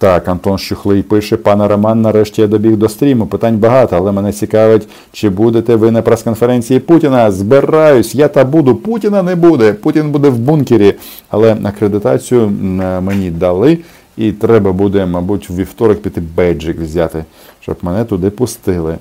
Так, Антон Щухлий пише, пане Роман, нарешті я добіг до стріму. Питань багато, але мене цікавить, чи будете ви на прес-конференції Путіна. Збираюсь, я та буду. Путіна не буде. Путін буде в бункері. Але акредитацію мені дали, і треба буде, мабуть, в вівторок піти бейджик взяти, щоб мене туди пустили.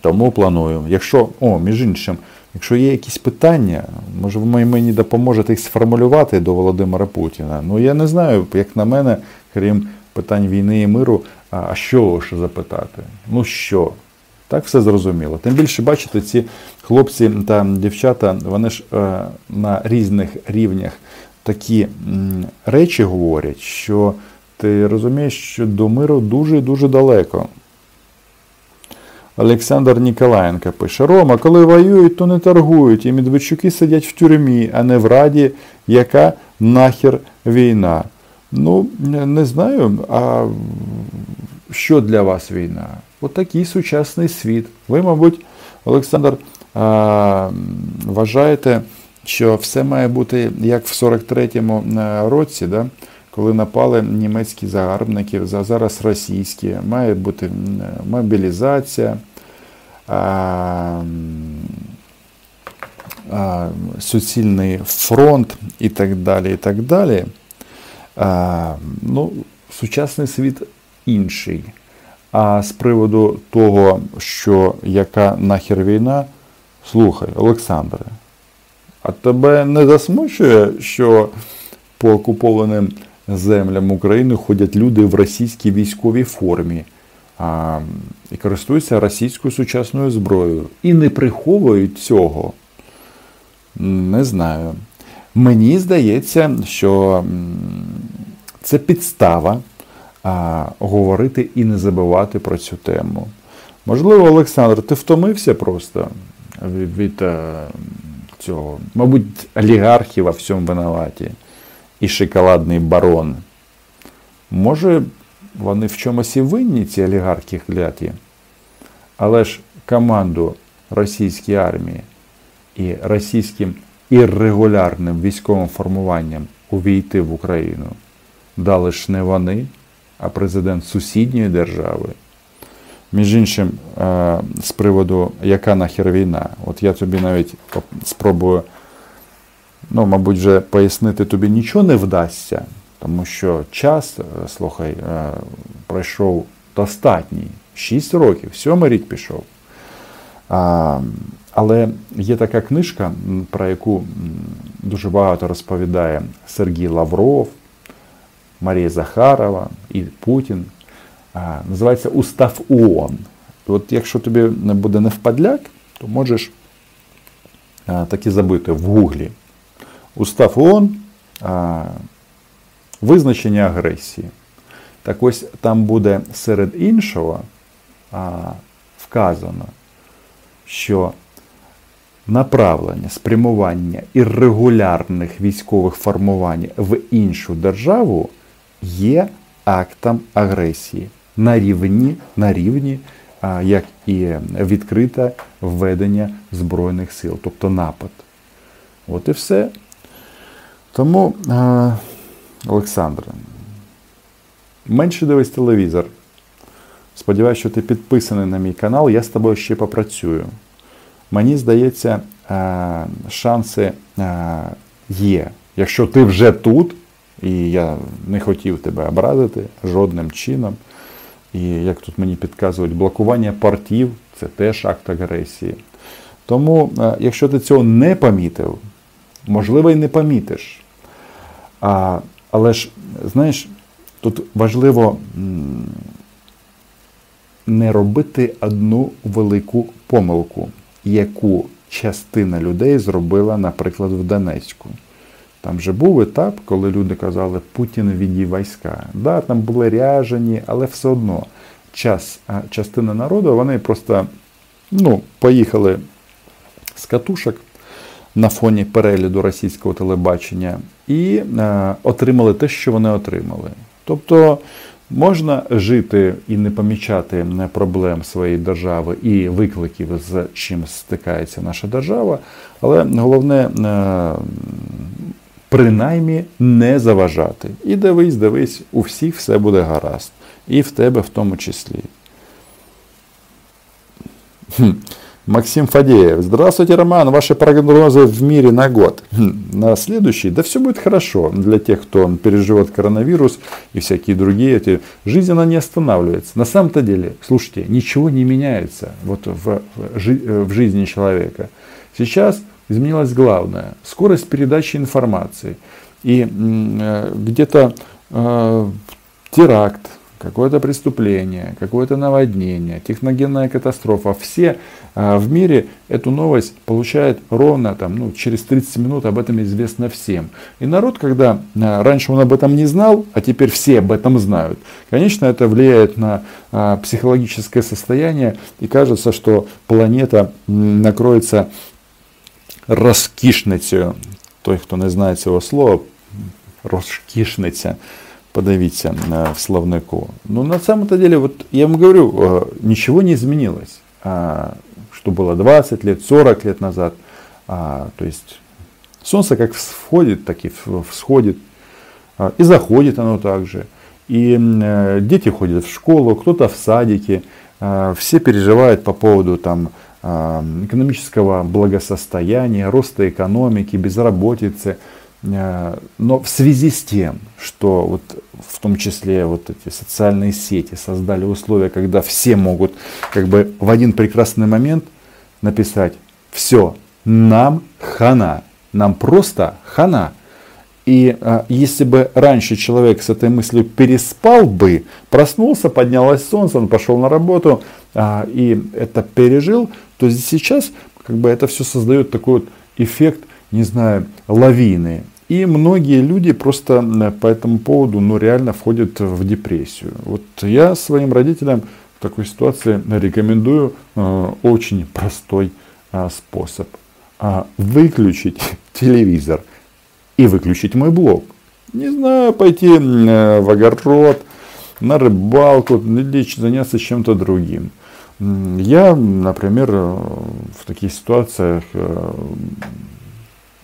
Тому планую. Якщо, о, між іншим, якщо є якісь питання, може ви мені допоможете їх сформулювати до Володимира Путіна. Ну я не знаю, як на мене, крім питань війни і миру, а що лише запитати? Ну що? Так все зрозуміло. Тим більше, бачите, ці хлопці та дівчата, вони ж е, на різних рівнях такі м, речі говорять, що ти розумієш, що до миру дуже і дуже далеко. Олександр Ніколаєнко пише: Рома, коли воюють, то не торгують, і Медведчуки сидять в тюрмі, а не в Раді, яка нахер війна. Ну, не знаю, а що для вас війна? Отакий сучасний світ. Ви, мабуть, Олександр, вважаєте, що все має бути як в 43-му е, році, да? коли напали німецькі загарбники, зараз російські, має бути мобілізація. Суцільний фронт і так далі. і так далі. А, ну, Сучасний світ інший. А з приводу того, що яка нахер війна, слухай, Олександре, а тебе не засмучує, що по окупованим землям України ходять люди в російській військовій формі а, і користуються російською сучасною зброєю і не приховують цього? Не знаю. Мені здається, що це підстава а, говорити і не забувати про цю тему. Можливо, Олександр, ти втомився просто від, від а, цього, мабуть, олігархів во всьому винуваті і шоколадний барон. Може, вони в чомусь і винні, ці олігархи кляті, але ж команду російської армії і російським іррегулярним військовим формуванням увійти в Україну дали ж не вони, а президент сусідньої держави. Між іншим, е, з приводу, яка нахер війна, от я тобі навіть спробую, ну, мабуть, вже пояснити тобі нічого не вдасться, тому що час, е, слухай, е, пройшов достатній. 6 років, сьомий рік пішов. Але є така книжка, про яку дуже багато розповідає Сергій Лавров, Марія Захарова і Путін. Називається Устав ООН. От якщо тобі не буде не впадляк, то можеш таки забити в Гуглі. Устав ООН визначення агресії. Так ось там буде серед іншого вказано, що направлення, спрямування іррегулярних військових формувань в іншу державу є актом агресії на рівні, на рівні як і відкрите введення Збройних сил, тобто напад. От і все. Тому, Олександре, менше дивись телевізор. Сподіваюся, що ти підписаний на мій канал, я з тобою ще попрацюю. Мені здається, шанси є. Якщо ти вже тут, і я не хотів тебе образити жодним чином. І як тут мені підказують, блокування портів це теж акт агресії. Тому, е, якщо ти цього не помітив, можливо, і не помітиш. А, Але ж, знаєш, тут важливо не робити одну велику помилку, яку частина людей зробила, наприклад, в Донецьку. Там же був етап, коли люди казали, Путін відій війська. Да, Там були ряжені, але все одно час, частина народу вони просто ну, поїхали з катушок на фоні перегляду російського телебачення і е, отримали те, що вони отримали. Тобто можна жити і не помічати проблем своєї держави і викликів, з чим стикається наша держава, але головне. Е, принаймні не заважати. І дивись, дивись, у всіх все буде гаразд. І в тебе в тому числі. Максим Фадеев. Здравствуйте, Роман. Ваши прогнозы в мире на год. Хм. На следующий. Да все будет хорошо для тех, кто переживет коронавирус и всякие другие. Эти. Жизнь, она не останавливается. На самом-то деле, слушайте, ничего не меняется вот в, в, в жизни человека. Сейчас изменилось главное. Скорость передачи информации. И э, где-то э, теракт, какое-то преступление, какое-то наводнение, техногенная катастрофа. Все э, в мире эту новость получают ровно там, ну, через 30 минут, об этом известно всем. И народ, когда э, раньше он об этом не знал, а теперь все об этом знают, конечно, это влияет на э, психологическое состояние, и кажется, что планета накроется розкішницею. Той, хто не знає цього слова, розкішниця, подивіться в словнику. Ну, на самом-то деле, вот я вам говорю, ничего не изменилось. Что было 20 лет, 40 лет назад. То есть солнце как всходит, так и всходит. И заходит оно также. И дети ходят в школу, кто-то в садике. Все переживают по поводу там, экономического благосостояния, роста экономики, безработицы. Э, но в связи с тем, что вот в том числе вот эти социальные сети создали условия, когда все могут как бы в один прекрасный момент написать «все, нам хана, нам просто хана». И а, если бы раньше человек с этой мыслью переспал бы, проснулся, поднялось солнце, он пошел на работу а, и это пережил, то сейчас как бы это все создает такой вот эффект, не знаю, лавины. И многие люди просто по этому поводу ну, реально входят в депрессию. Вот я своим родителям в такой ситуации рекомендую э, очень простой э, способ. Э, выключить телевизор и выключить мой блог. Не знаю, пойти э, в огород, на рыбалку, или заняться чем-то другим. Я, например, э, в таких ситуациях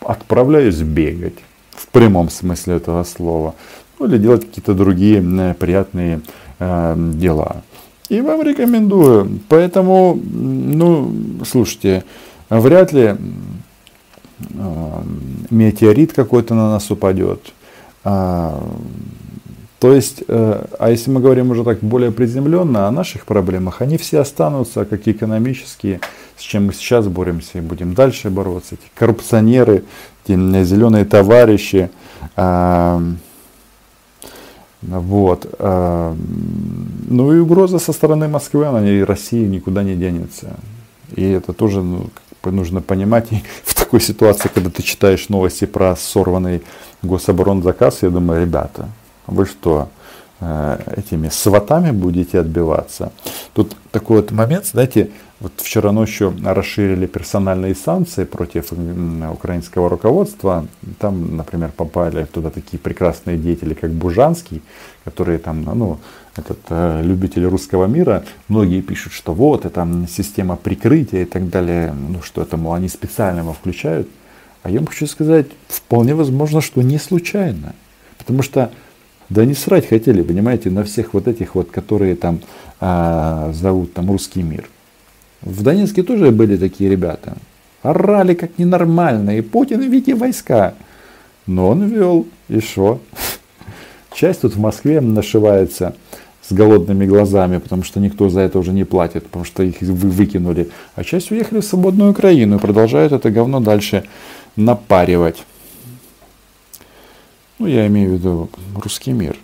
отправляюсь бегать, в прямом смысле этого слова, ну, или делать какие-то другие э, приятные дела. И вам рекомендую. Поэтому, ну, слушайте, вряд ли метеорит какой-то на нас упадет. А, то есть, э, а если мы говорим уже так более приземленно о наших проблемах, они все останутся, как экономические, с чем мы сейчас боремся и будем дальше бороться. Эти коррупционеры, эти зеленые товарищи. А, вот. А, ну и угроза со стороны Москвы, она и России никуда не денется. И это тоже ну, нужно понимать. И в такой ситуации, когда ты читаешь новости про сорванный гособоронзаказ, я думаю, ребята, вы что, э, этими сватами будете отбиваться? Тут такой вот момент, знаете, вот вчера ночью расширили персональные санкции против украинского руководства. Там, например, попали туда такие прекрасные деятели, как Бужанский, которые там, ну, этот э, любитель русского мира. Многие пишут, что вот, это система прикрытия и так далее. Ну, что это, мол, они специально его включают. А я вам хочу сказать, вполне возможно, что не случайно. Потому что да не срать хотели, понимаете, на всех вот этих вот, которые там а, зовут там русский мир. В Донецке тоже были такие ребята. Орали как ненормально. И Путин, видите, войска. Но он вел. И что? Часть тут в Москве нашивается с голодными глазами, потому что никто за это уже не платит, потому что их вы выкинули. А часть уехали в свободную Украину и продолжают это говно дальше напаривать. Ну, я имею в виду русский мир.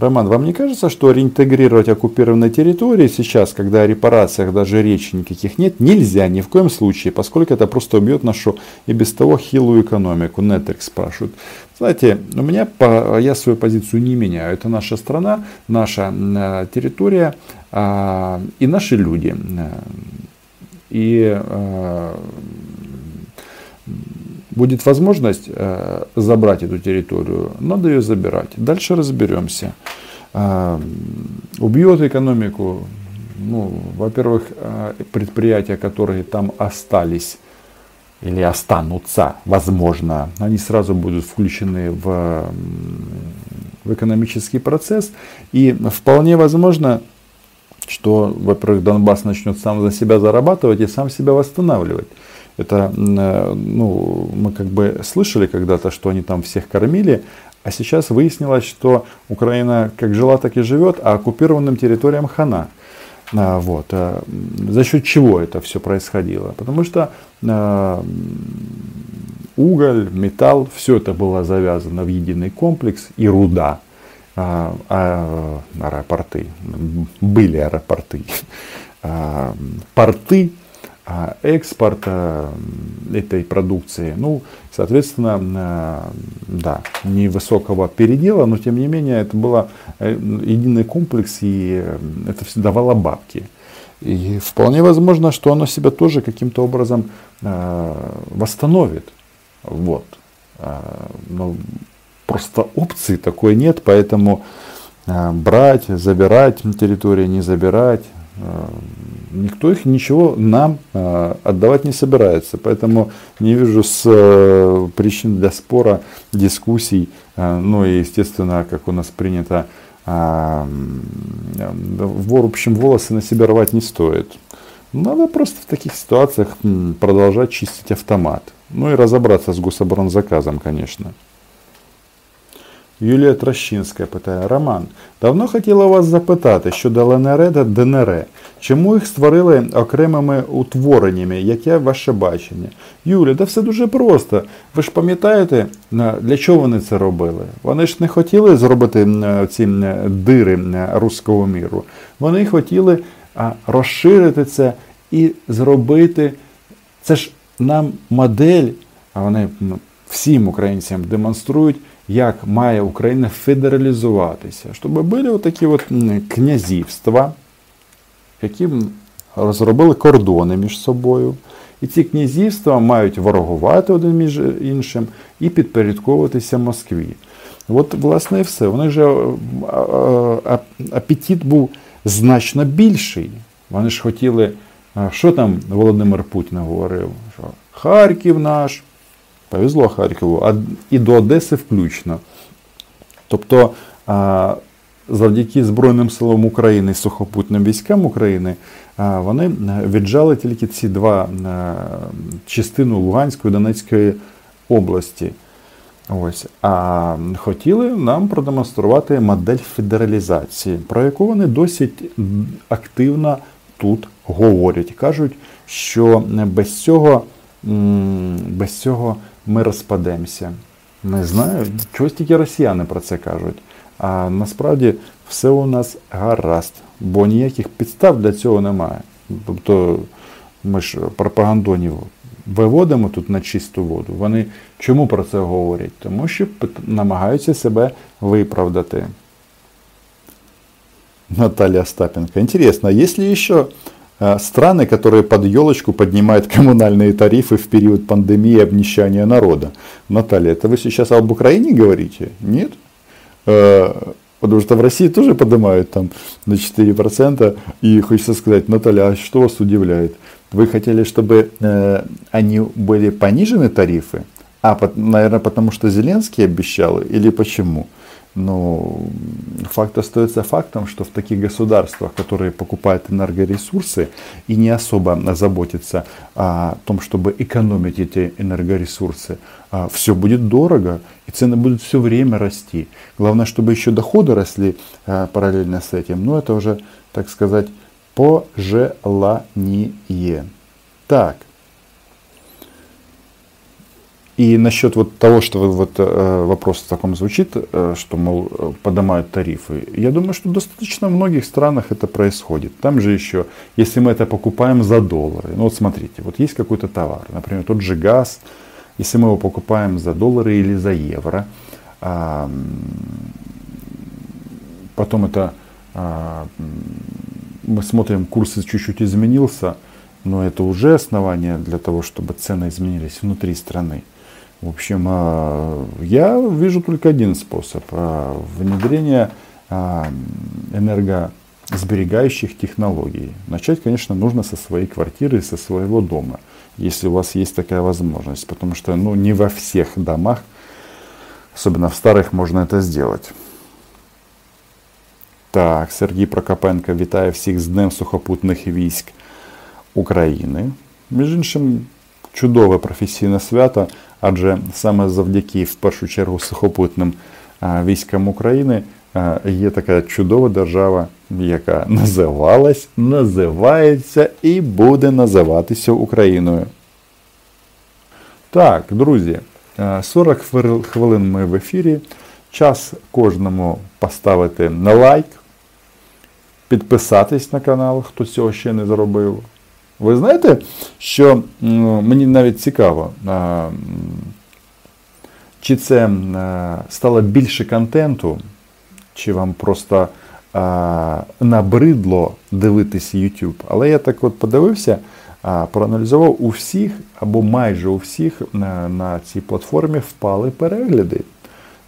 Роман, вам не кажется, что реинтегрировать оккупированные территории сейчас, когда о репарациях даже речи никаких нет, нельзя ни в коем случае, поскольку это просто убьет нашу и без того хилую экономику? Нетрик спрашивает. Знаете, у меня, я свою позицию не меняю. Это наша страна, наша э, территория а, и наши люди. И э, будет возможность э, забрать эту территорию, надо ее забирать. Дальше разберемся. Э, убьет экономику, ну, во-первых, э, предприятия, которые там остались, или останутся, возможно, они сразу будут включены в, в экономический процесс. И вполне возможно, что, во-первых, Донбасс начнет сам за себя зарабатывать и сам себя восстанавливать. Это, э, ну, мы как бы слышали когда-то, что они там всех кормили, а сейчас выяснилось, что Украина как жила, так и живет, а оккупированным территориям хана. А, вот. А, за счет чего это все происходило? Потому что а, уголь, металл, все это было завязано в единый комплекс и руда. А, а, аэропорты, были аэропорты, а, порты экспорта этой продукции. Ну, соответственно, а, да, невысокого передела, но тем не менее это был э, единый комплекс и э, это все давало бабки. И вполне возможно, что оно себя тоже каким-то образом э, восстановит. Вот. но просто опции такой нет, поэтому брать, забирать территории, не забирать, никто их ничего нам э, отдавать не собирается. Поэтому не вижу с э, причин для спора, дискуссий. Э, ну и, естественно, как у нас принято, э, в общем, волосы на себя рвать не стоит. Надо просто в таких ситуациях продолжать чистить автомат. Ну и разобраться с гособоронзаказом, конечно. Юлія Трощинська питає: Роман, давно хотіла вас запитати щодо ЛНР та ДНР. Чому їх створили окремими утвореннями? Яке ваше бачення? Юля, да все дуже просто. Ви ж пам'ятаєте, для чого вони це робили? Вони ж не хотіли зробити ці дири руського міру. Вони хотіли розширити це і зробити. Це ж нам модель, а вони всім українцям демонструють як має Україна федералізуватися, щоб були такі от князівства, які розробили кордони між собою. І ці князівства мають ворогувати один між іншим і підпорядковуватися Москві. От, власне, і все. Вони вже апетит був значно більший. Вони ж хотіли, що там Володимир Путін говорив? Що Харків наш, Повезло Харкову, а і до Одеси включно. Тобто завдяки Збройним силам України і сухопутним військам України вони віджали тільки ці два частину Луганської і Донецької області. Ось. А хотіли нам продемонструвати модель федералізації, про яку вони досить активно тут говорять. Кажуть, що без цього, без цього ми розпадемося. Не знаю, чогось тільки росіяни про це кажуть. А насправді все у нас гаразд, бо ніяких підстав для цього немає. Тобто ми ж пропагандонів виводимо тут на чисту воду. Вони чому про це говорять? Тому що намагаються себе виправдати. Наталья Остапенко. Интересно, а есть ли еще страны, которые под елочку поднимают коммунальные тарифы в период пандемии и обнищания народа. Наталья, это вы сейчас об Украине говорите? Нет? Э, потому что в России тоже поднимают там на 4%. И хочется сказать, Наталья, а что вас удивляет? Вы хотели, чтобы э, они были понижены тарифы? А, наверное, потому что Зеленский обещал? Или почему? Но факт остается фактом, что в таких государствах, которые покупают энергоресурсы и не особо заботятся о том, чтобы экономить эти энергоресурсы, а, все будет дорого и цены будут все время расти. Главное, чтобы еще доходы росли а, параллельно с этим. Но это уже, так сказать, пожелание. Так, и насчет вот того, что вот э, вопрос в таком звучит, э, что, мол, поднимают тарифы, я думаю, что достаточно в многих странах это происходит. Там же еще, если мы это покупаем за доллары, ну вот смотрите, вот есть какой-то товар, например, тот же газ, если мы его покупаем за доллары или за евро, потом это а, мы смотрим, курс чуть-чуть изменился, но это уже основание для того, чтобы цены изменились внутри страны. В общем, а, я вижу только один способ а, внедрения а, энергосберегающих технологий. Начать, конечно, нужно со своей квартиры, со своего дома. если у вас есть такая возможность. Потому что ну, не во всех домах, особенно в старых, можно это сделать. Так, Сергій Прокопенко вітає всіх з Днем сухопутних військ України. Між іншим, чудове професійне свято, Адже саме завдяки в першу чергу сухопутним військам України є така чудова держава, яка називалась, називається і буде називатися Україною. Так, друзі, 40 хвилин ми в ефірі. Час кожному поставити на лайк, підписатись на канал, хто цього ще не зробив. Ви знаєте, що мені навіть цікаво, чи це стало більше контенту, чи вам просто набридло дивитися YouTube. Але я так от подивився, проаналізував у всіх або майже у всіх на цій платформі впали перегляди.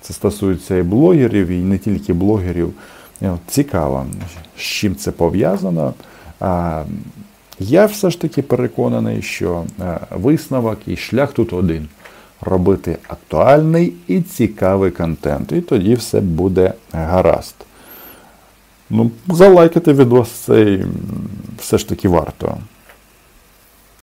Це стосується і блогерів, і не тільки блогерів. Цікаво, з чим це пов'язано. Я все ж таки переконаний, що е, висновок і шлях тут один робити актуальний і цікавий контент. І тоді все буде гаразд. Ну, Залайкати відос цей все ж таки варто.